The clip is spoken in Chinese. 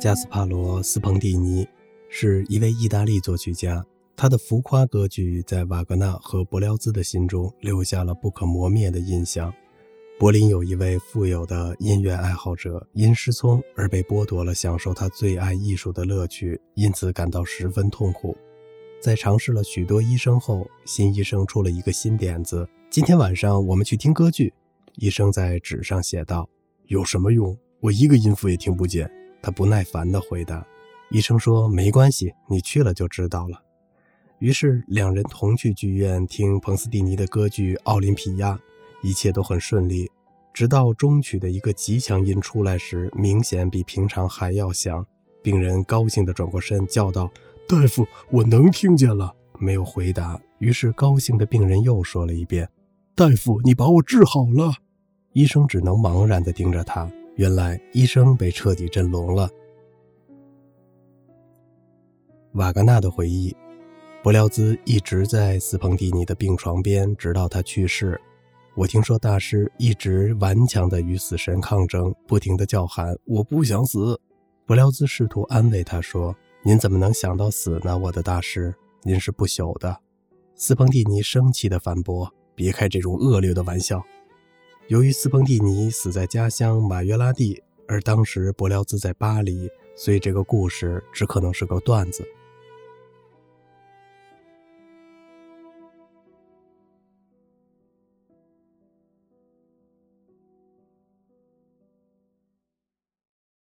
加斯帕罗·斯彭蒂尼是一位意大利作曲家，他的浮夸歌剧在瓦格纳和柏辽兹的心中留下了不可磨灭的印象。柏林有一位富有的音乐爱好者，因失聪而被剥夺了享受他最爱艺术的乐趣，因此感到十分痛苦。在尝试了许多医生后，新医生出了一个新点子：今天晚上我们去听歌剧。医生在纸上写道：“有什么用？我一个音符也听不见。”他不耐烦地回答。医生说：“没关系，你去了就知道了。”于是两人同去剧院听彭斯蒂尼的歌剧《奥林匹亚》，一切都很顺利，直到中曲的一个极强音出来时，明显比平常还要响。病人高兴地转过身，叫道。大夫，我能听见了。没有回答。于是高兴的病人又说了一遍：“大夫，你把我治好了。”医生只能茫然地盯着他。原来医生被彻底震聋了。瓦格纳的回忆：伯辽兹一直在斯彭蒂尼的病床边，直到他去世。我听说大师一直顽强地与死神抗争，不停地叫喊：“我不想死。”伯辽兹试图安慰他说。您怎么能想到死呢，我的大师？您是不朽的。斯彭蒂尼生气地反驳：“别开这种恶劣的玩笑。”由于斯彭蒂尼死在家乡马约拉蒂，而当时伯辽兹在巴黎，所以这个故事只可能是个段子。